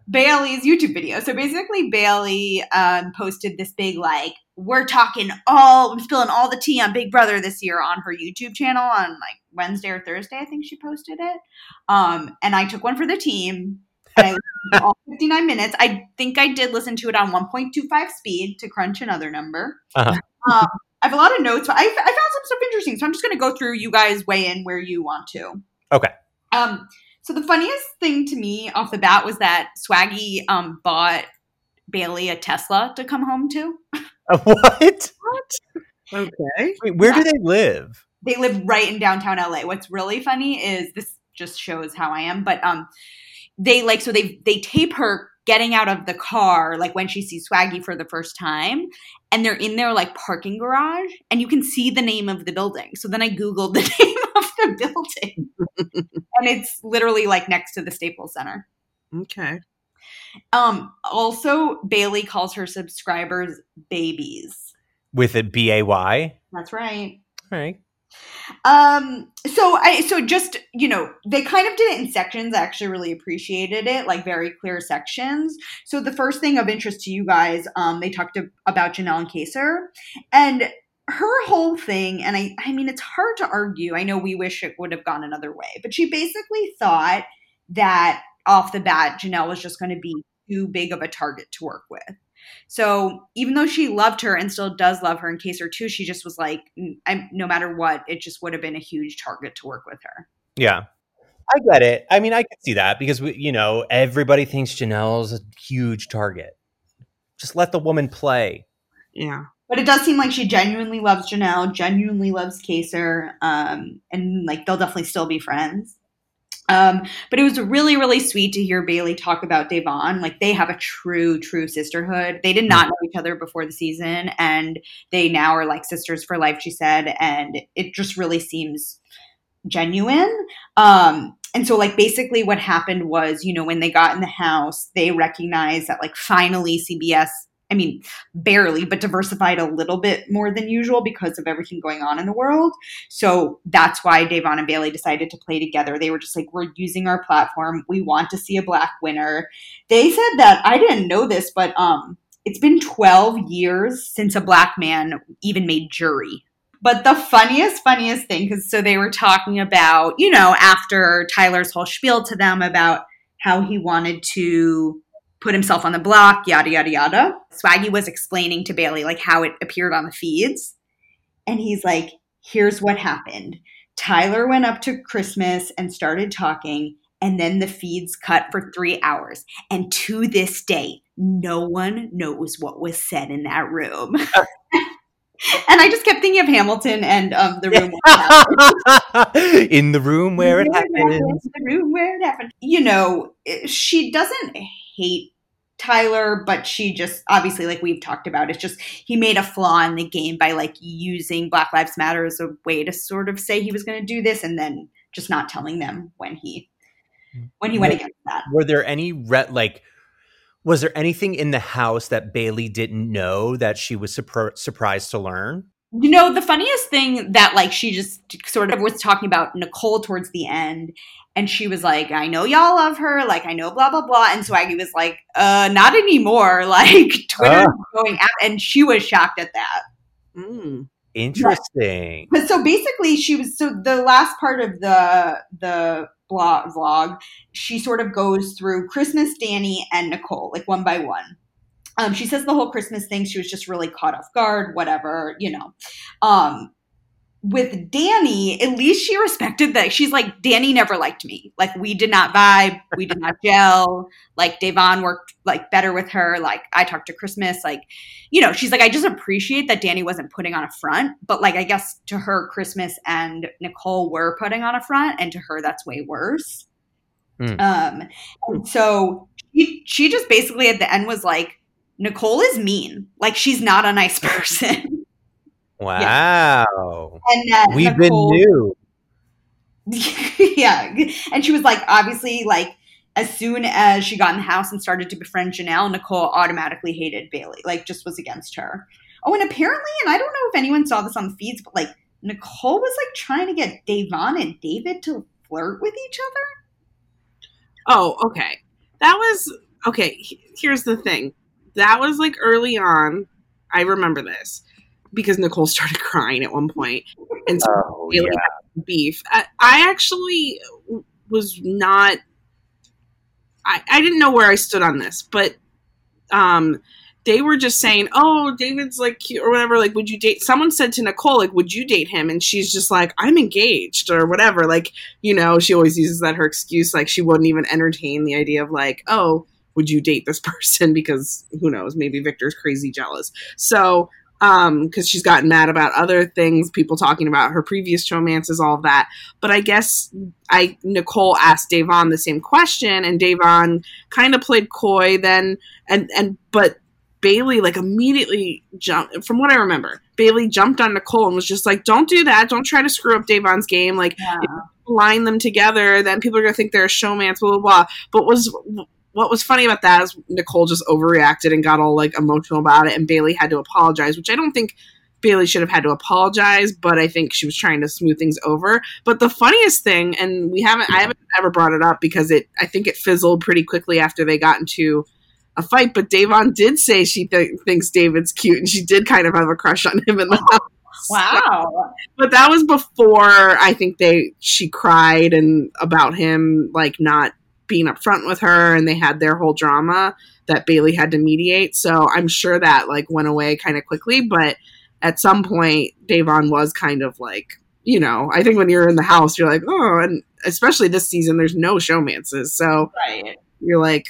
Bailey's YouTube video. So basically, Bailey um, posted this big, like, we're talking all, I'm spilling all the tea on Big Brother this year on her YouTube channel on like Wednesday or Thursday, I think she posted it. Um, and I took one for the team. And I all 59 minutes. I think I did listen to it on 1.25 speed to crunch another number. Uh-huh. Um, I have a lot of notes, but I, I found some stuff interesting. So I'm just going to go through. You guys weigh in where you want to. Okay. Um, so the funniest thing to me off the bat was that Swaggy um, bought Bailey a Tesla to come home to. Uh, what? Okay. Wait, where do they live? They live right in downtown LA. What's really funny is this just shows how I am, but um, they like so they they tape her getting out of the car like when she sees Swaggy for the first time, and they're in their like parking garage, and you can see the name of the building. So then I googled the name of the building, and it's literally like next to the Staples Center. Okay. Um, also, Bailey calls her subscribers babies. With a B A Y? That's right. All right. Um, so I so just you know they kind of did it in sections. I actually really appreciated it, like very clear sections. So the first thing of interest to you guys, um, they talked to, about Janelle and Kaysar, and her whole thing. And I, I mean, it's hard to argue. I know we wish it would have gone another way, but she basically thought that off the bat, Janelle was just going to be too big of a target to work with. So even though she loved her and still does love her in Kaysar too, she just was like, "Mm, I'm, no matter what, it just would have been a huge target to work with her. Yeah. I get it. I mean, I can see that because, we, you know, everybody thinks Janelle's a huge target. Just let the woman play. Yeah. But it does seem like she genuinely loves Janelle, genuinely loves Kaysar, um, and like they'll definitely still be friends. Um, but it was really, really sweet to hear Bailey talk about Da'Vonne. Like they have a true, true sisterhood. They did not know each other before the season, and they now are like sisters for life. She said, and it just really seems genuine. Um, and so, like, basically, what happened was, you know, when they got in the house, they recognized that, like, finally CBS, I mean, barely, but diversified a little bit more than usual because of everything going on in the world. So that's why Da'Vonne and Bailey decided to play together. They were just like, we're using our platform. We want to see a black winner. They said that I didn't know this, but um, it's been 12 years since a black man even made jury. But the funniest, funniest thing, because so they were talking about, you know, after Tyler's whole spiel to them about how he wanted to put himself on the block, yada, yada, yada. Swaggy was explaining to Bailey, like, how it appeared on the feeds. And he's like, here's what happened. Tyler went up to Christmas and started talking, and then the feeds cut for three hours. And to this day, no one knows what was said in that room. and I just kept thinking of Hamilton and um, the room. In the room where it happens. The room where it happened. You know, she doesn't hate Tyler, but she just obviously, like we've talked about, it's just he made a flaw in the game by like using Black Lives Matter as a way to sort of say he was going to do this, and then just not telling them when he when he went against that. Were there any re- like? Was there anything in the house that Bailey didn't know that she was surpr- surprised to learn? You know, the funniest thing that like she just sort of was talking about Nicole towards the end, and she was like, I know y'all love her, like I know blah blah blah. And Swaggy was like, uh, not anymore. Like Twitter going out and she was shocked at that. Mm. Interesting. But so basically she was so the last part of the the blog vlog, she sort of goes through Christmas, Dani, and Nicole, like one by one. Um, she says the whole Christmas thing, she was just really caught off guard, whatever, you know. Um, with Dani, at least she respected that. She's like, Dani never liked me. Like, we did not vibe. We did not gel. Like, Da'Vonne worked like better with her. Like, I talked to Christmas. Like, you know, she's like, I just appreciate that Dani wasn't putting on a front. But like, I guess to her, Christmas and Nicole were putting on a front, and to her, that's way worse. Hmm. Um, and so she, she just basically at the end was like, Nicole is mean. Like, she's not a nice person. Wow. and then We've Nicole- been new. yeah. And she was like, obviously, like, as soon as she got in the house and started to befriend Janelle, Nicole automatically hated Bailey, like, just was against her. Oh, and apparently, and I don't know if anyone saw this on the feeds, but like, Nicole was like trying to get Da'Vonne and David to flirt with each other. Oh, okay. That was okay. Here's the thing. That was like early on. I remember this because Nicole started crying at one point, and so Oh, yeah. beef. I, I actually was not. I, I didn't know where I stood on this, but um, they were just saying, "Oh, David's like cute or whatever. Like, would you date?" Someone said to Nicole, "Like, would you date him?" And she's just like, "I'm engaged" or whatever. Like, you know, she always uses that her excuse. Like, she wouldn't even entertain the idea of like, "Oh, would you date this person?" Because who knows? Maybe Victor's crazy jealous. So um because she's gotten mad about other things people talking about her previous romances all of that but i guess i nicole asked Da'Vonne the same question and Da'Vonne kind of played coy then and and but bailey like immediately jumped from what i remember bailey jumped on nicole and was just like don't do that don't try to screw up Da'Vonne's game like Yeah. line them together, then people are gonna think they're a showmance, blah blah blah. But was what was funny about that is Nicole just overreacted and got all like emotional about it, and Bailey had to apologize, which I don't think Bailey should have had to apologize, but I think she was trying to smooth things over. But the funniest thing, and we haven't, I haven't ever brought it up because it, I think it fizzled pretty quickly after they got into a fight. But Da'Vonne did say she th- thinks David's cute, and she did kind of have a crush on him in the oh, house. Wow. But that was before I think they she cried and about him like not being upfront with her and they had their whole drama that Bailey had to mediate. So I'm sure that like went away kind of quickly, but at some point Da'Vonne was kind of like, you know, I think when you're in the house you're like, "Oh, and especially this season there's no showmances." So Right. you're like,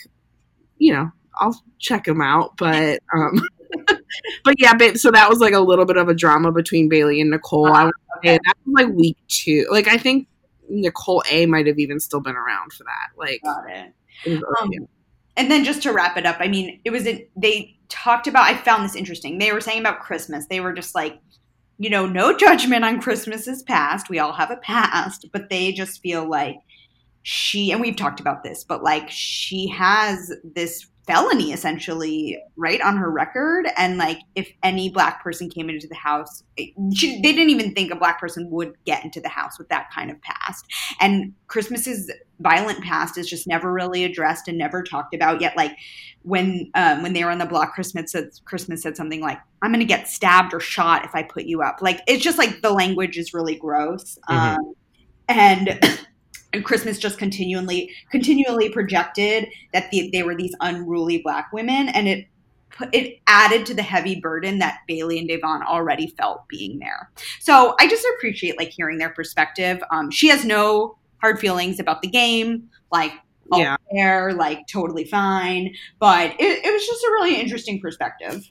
you know, I'll check him out, but um but yeah, ba- so that was like a little bit of a drama between Bailey and Nicole. I would say Okay. that was like week two. Like I think Nicole A might have even still been around for that. Like Got it. it Um, and then just to wrap it up, I mean, it was a, they talked about. I found this interesting. They were saying about Christmas. They were just like, you know, no judgment on Christmas's past. We all have a past, but they just feel like she and we've talked about this, but like she has this felony essentially right on her record. And like if any black person came into the house it- she, they didn't even think a black person would get into the house with that kind of past. And christmas's violent past is just never really addressed and never talked about yet. Like when um, when they were on the block christmas said christmas said something like i'm gonna get stabbed or shot if i put you up. Like it's just like the language is really gross. Mhm. um, and and Christmas just continually continually projected that the, they were these unruly black women, and it it added to the heavy burden that Bailey and Da'Vonne already felt being there. So I just appreciate like hearing their perspective. Um, she has no hard feelings about the game, like all Yeah. fair, like totally fine. But it, it was just a really interesting perspective.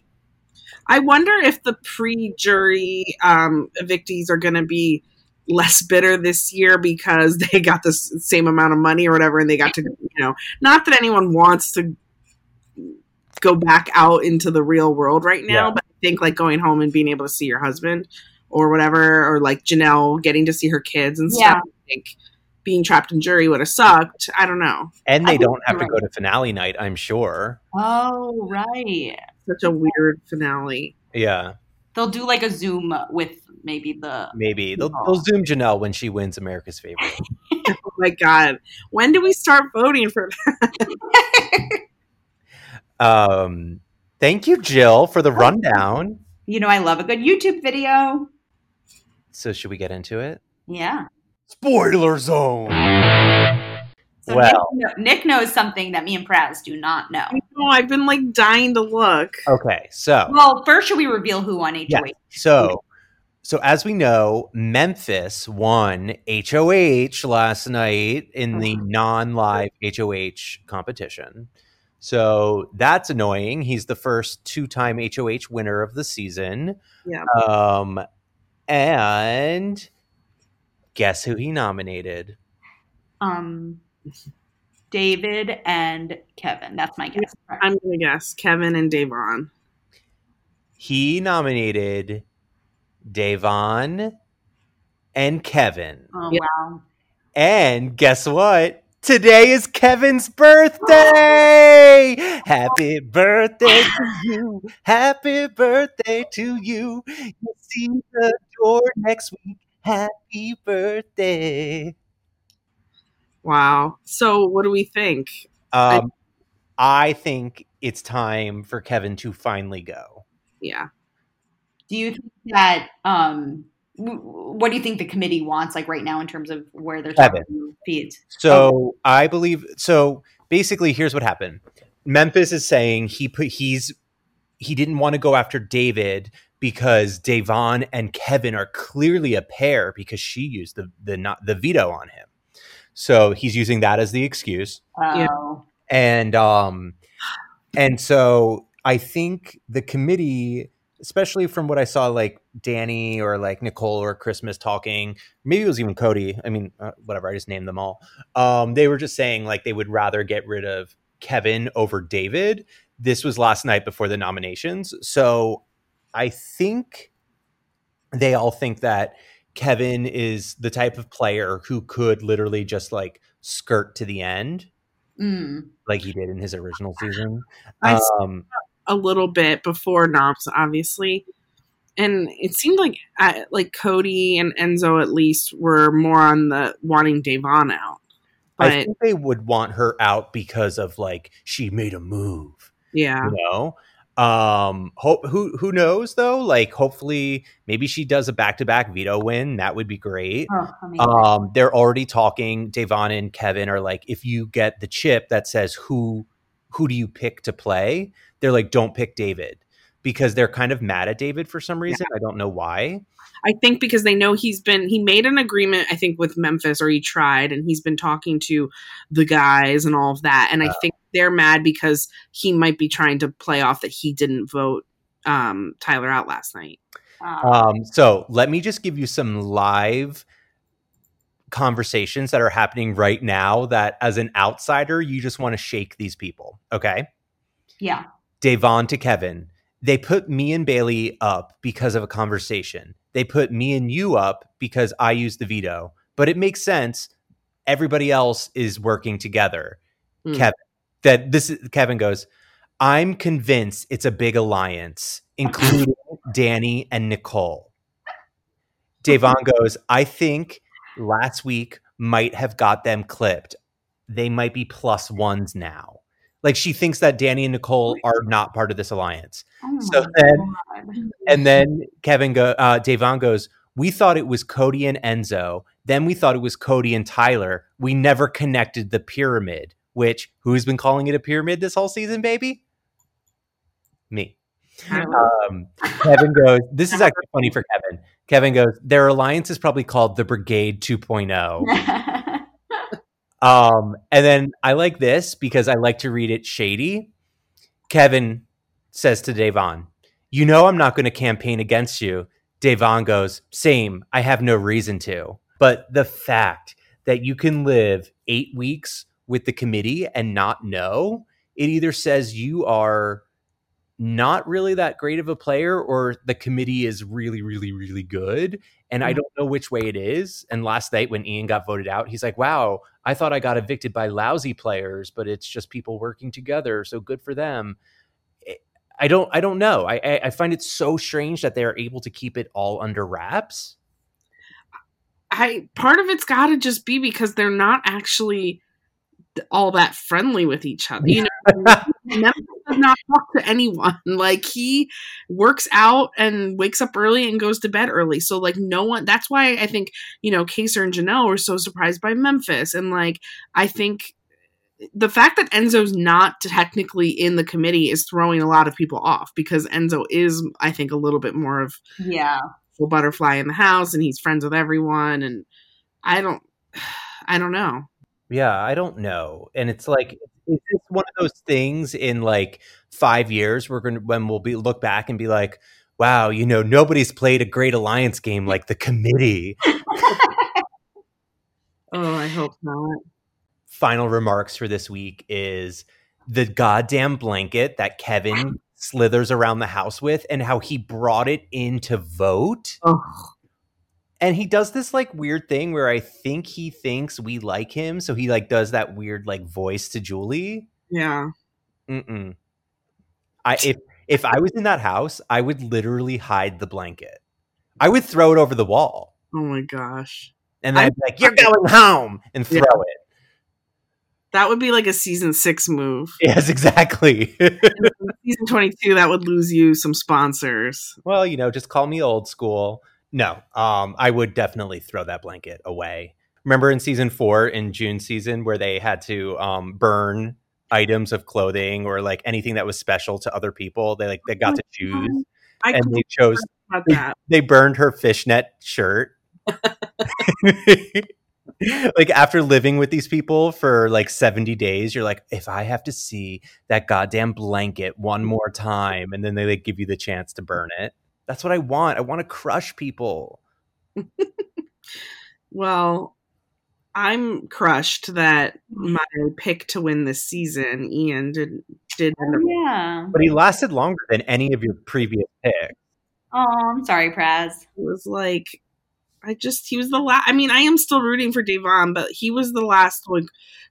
I wonder if the pre-jury um, evictees are going to be less bitter this year because they got the same amount of money or whatever, and they got to, you know, not that anyone wants to go back out into the real world right now, Yeah. but I think like going home and being able to see your husband or whatever, or like Janelle getting to see her kids and Yeah. stuff. I think being trapped in jury would have sucked. I don't know. And they think don't have you're to go to finale night, I'm sure. Oh right. Such a weird finale. Yeah. They'll do like a Zoom with maybe the. Maybe they'll, they'll zoom Janelle when she wins America's favorite. Oh my god. When do we start voting for um, thank you, Jill, for the rundown. You know, I love a good YouTube video. So should we get into it? Yeah. Spoiler zone. So Well. Nick, Nick knows something that me and Praz do not know. Oh, I've been like dying to look. Okay, so Well, first, should we reveal who won HOH? Yeah. So, so as we know, Memphis won HOH last night in the non-live HOH competition. So that's annoying. He's the first two-time HOH winner of the season. Yeah. Um, and guess who he nominated? Um, David and Kevin. That's my guess. I'm gonna guess Kevin and Da'Vonne. He nominated Da'Vonne and Kevin. Oh Yeah. wow! And guess what? Today is Kevin's birthday. Happy birthday to you. Happy birthday to you. You'll see the door next week. Happy birthday. Wow. So what do we think? Um, I think it's time for Kevin to finally go. Yeah. Do you think that? Um, what do you think the committee wants, like right now, in terms of where they're Kevin. talking feeds? So I believe so. Basically, here's what happened. Memphis is saying he put he's he didn't want to go after David because Da'Vonne and Kevin are clearly a pair because she used the the not the veto on him. So he's using that as the excuse. Oh, And um and so I think the committee especially from what I saw like Dani or like Nicole or Christmas talking, maybe it was even Cody. I mean, uh, whatever, I just named them all. Um they were just saying like they would rather get rid of Kevin over David. This was last night before the nominations. So I think they all think that Kevin is the type of player who could literally just like skirt to the end Mm. like he did in his original season. I Um, a little bit before Noms, obviously. And it seemed like uh, like Cody and Enzo at least were more on the wanting Da'Vonne out. I But think they would want her out because of like she made a move, yeah, you know. Um, hope who who knows though? Like, hopefully, maybe she does a back to back veto win. That would be great. Oh, Um, they're already talking. Da'Vonne and Kevin are like, if you get the chip that says who who do you pick to play, they're like, don't pick David because they're kind of mad at David for some reason. I don't know why. I think because they know he's been he made an agreement I think with Memphis or he tried and he's been talking to the guys and all of that and I think they're mad because he might be trying to play off that he didn't vote um, Tyler out last night. uh, Um, so let me just give you some live conversations that are happening right now that as an outsider, you just want to shake these people. Okay. yeah. Da'Vonne to Kevin. They put me and Bailey up because of a conversation. They put me and you up because I used the veto. But it makes sense. Everybody else is working together. Hmm. Kevin. That this is Kevin goes, I'm convinced it's a big alliance, including Dani and Nicole. Da'Vonne goes, I think last week might have got them clipped. They might be plus ones now. Like she thinks that Dani and Nicole are not part of this alliance. Oh So then- God. And then Kevin go uh Da'Vonne goes, We thought it was Cody and Enzo. Then we thought it was Cody and Tyler. We never connected the pyramid, which who's been calling it a pyramid this whole season, baby? Me. Um, Kevin goes, This is actually funny for Kevin. Kevin goes, Their alliance is probably called the Brigade 2.0. Um, and then I like this because I like to read it shady. Kevin says to Da'Vonne, You know, I'm not going to campaign against you. Da'Vonne goes, Same. I have no reason to. But the fact that you can live eight weeks with the committee and not know, it either says you are not really that great of a player or the committee is really, really, really good. And I Mhm. don't know which way it is. And last night when Ian got voted out, he's like, wow, I thought I got evicted by lousy players, but it's just people working together. So good for them. I don't I don't know. I, I I find it so strange that they are able to keep it all under wraps. I part of it's got to just be because they're not actually all that friendly with each other. You know, Memphis does not talk to anyone. Like he works out and wakes up early and goes to bed early. So like no one. That's why I think you know Kaysar and Janelle were so surprised by Memphis, and like I think the fact that Enzo's not technically in the committee is throwing a lot of people off because Enzo is, I think, a little bit more of Yeah. a butterfly in the house, and he's friends with everyone. And I don't, I don't know. Yeah, I don't know. And it's mm. like it's one of those things in like five years we're gonna when we'll be look back and be like, wow, you know, nobody's played a great alliance game like the committee. Oh, I hope not. Final remarks for this week is the goddamn blanket that Kevin slithers around the house with and how he brought it in to vote. Oh, And he does this like weird thing where I think he thinks we like him, so he like does that weird like voice to Julie. yeah. Mm-mm. I if if I was in that house, I would literally hide the blanket. I would throw it over the wall, Oh my gosh. and then I- I'd be like, "You're going home," and throw Yeah. it. That would be like a season six move. Yes, exactly. season 22, that would lose you some sponsors. well, you know, just call me old school. No, um, I would definitely throw that blanket away. Remember in season four, in Jun season, where they had to um, burn items of clothing or like anything that was special to other people. They like they got to choose, I and they chose that. they burned her fishnet shirt. like after living with these people for like 70 days, you're like, if I have to see that goddamn blanket one more time, and then they like give you the chance to burn it. That's what I want. I want to crush people. Well, I'm crushed that mm. my pick to win this season, Ian, did did end up oh, Yeah. But he lasted longer than any of your previous picks. Oh, I'm sorry, Praz. it was like I just he was the last. I mean, I am still rooting for Da'Vonne, but he was the last like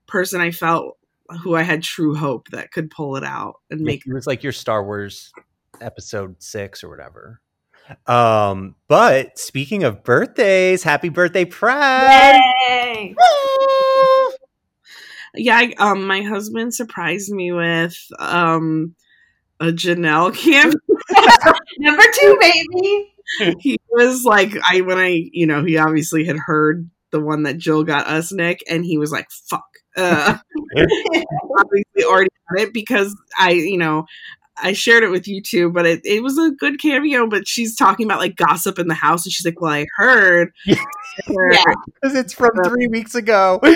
person I felt who I had true hope that could pull it out and make. it was like your Star Wars episode six or whatever. Um, but speaking of birthdays, happy birthday, Praz! Yay! Yeah, I, um, my husband surprised me with um a Janelle camp. Number two, baby. he was like, I when I you know he obviously had heard the one that Jill got us, Nick, and he was like, "Fuck." Uh, obviously already got it because I, you know, I shared it with you too, but it, it was a good cameo. But she's talking about like gossip in the house, and she's like, "Well, I heard." Yeah. Yeah. because it's from three weeks ago.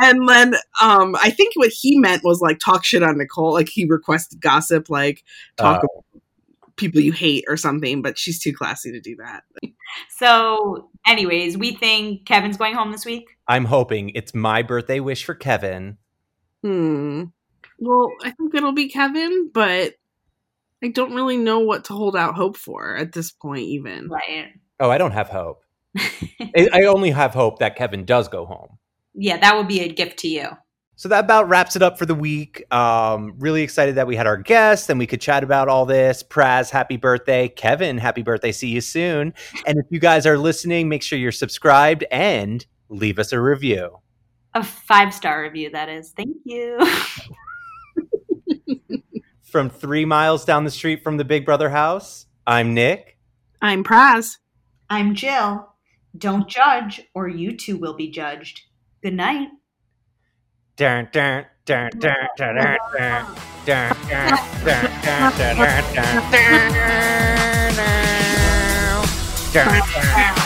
And then um, I think what he meant was like talk shit on Nicole. Like he requested gossip, like talk Uh. about people you hate or something. But she's too classy to do that. So, anyways, we think Kevin's going home this week. I'm hoping it's my birthday wish for Kevin. Hmm. Well, I think it'll be Kevin, but I don't really know what to hold out hope for at this point. Even Right. Oh, I don't have hope. I I only have hope that Kevin does go home. yeah, that would be a gift to you. So that about wraps it up for the week. Um, really excited that we had our guest and we could chat about all this. Praz, happy birthday. Kevin, happy birthday. See you soon. And if you guys are listening, make sure you're subscribed and leave us a review. A five star review, that is. Thank you. From three miles down the street from the Big Brother house, I'm Nick. I'm Praz. I'm Jill. Don't judge, or you too will be judged. Good night. Dun, dun, dun, dun, dun, dun, dun, dun, dun, dun, dun, dun, dun, dun, dun, dun, dun.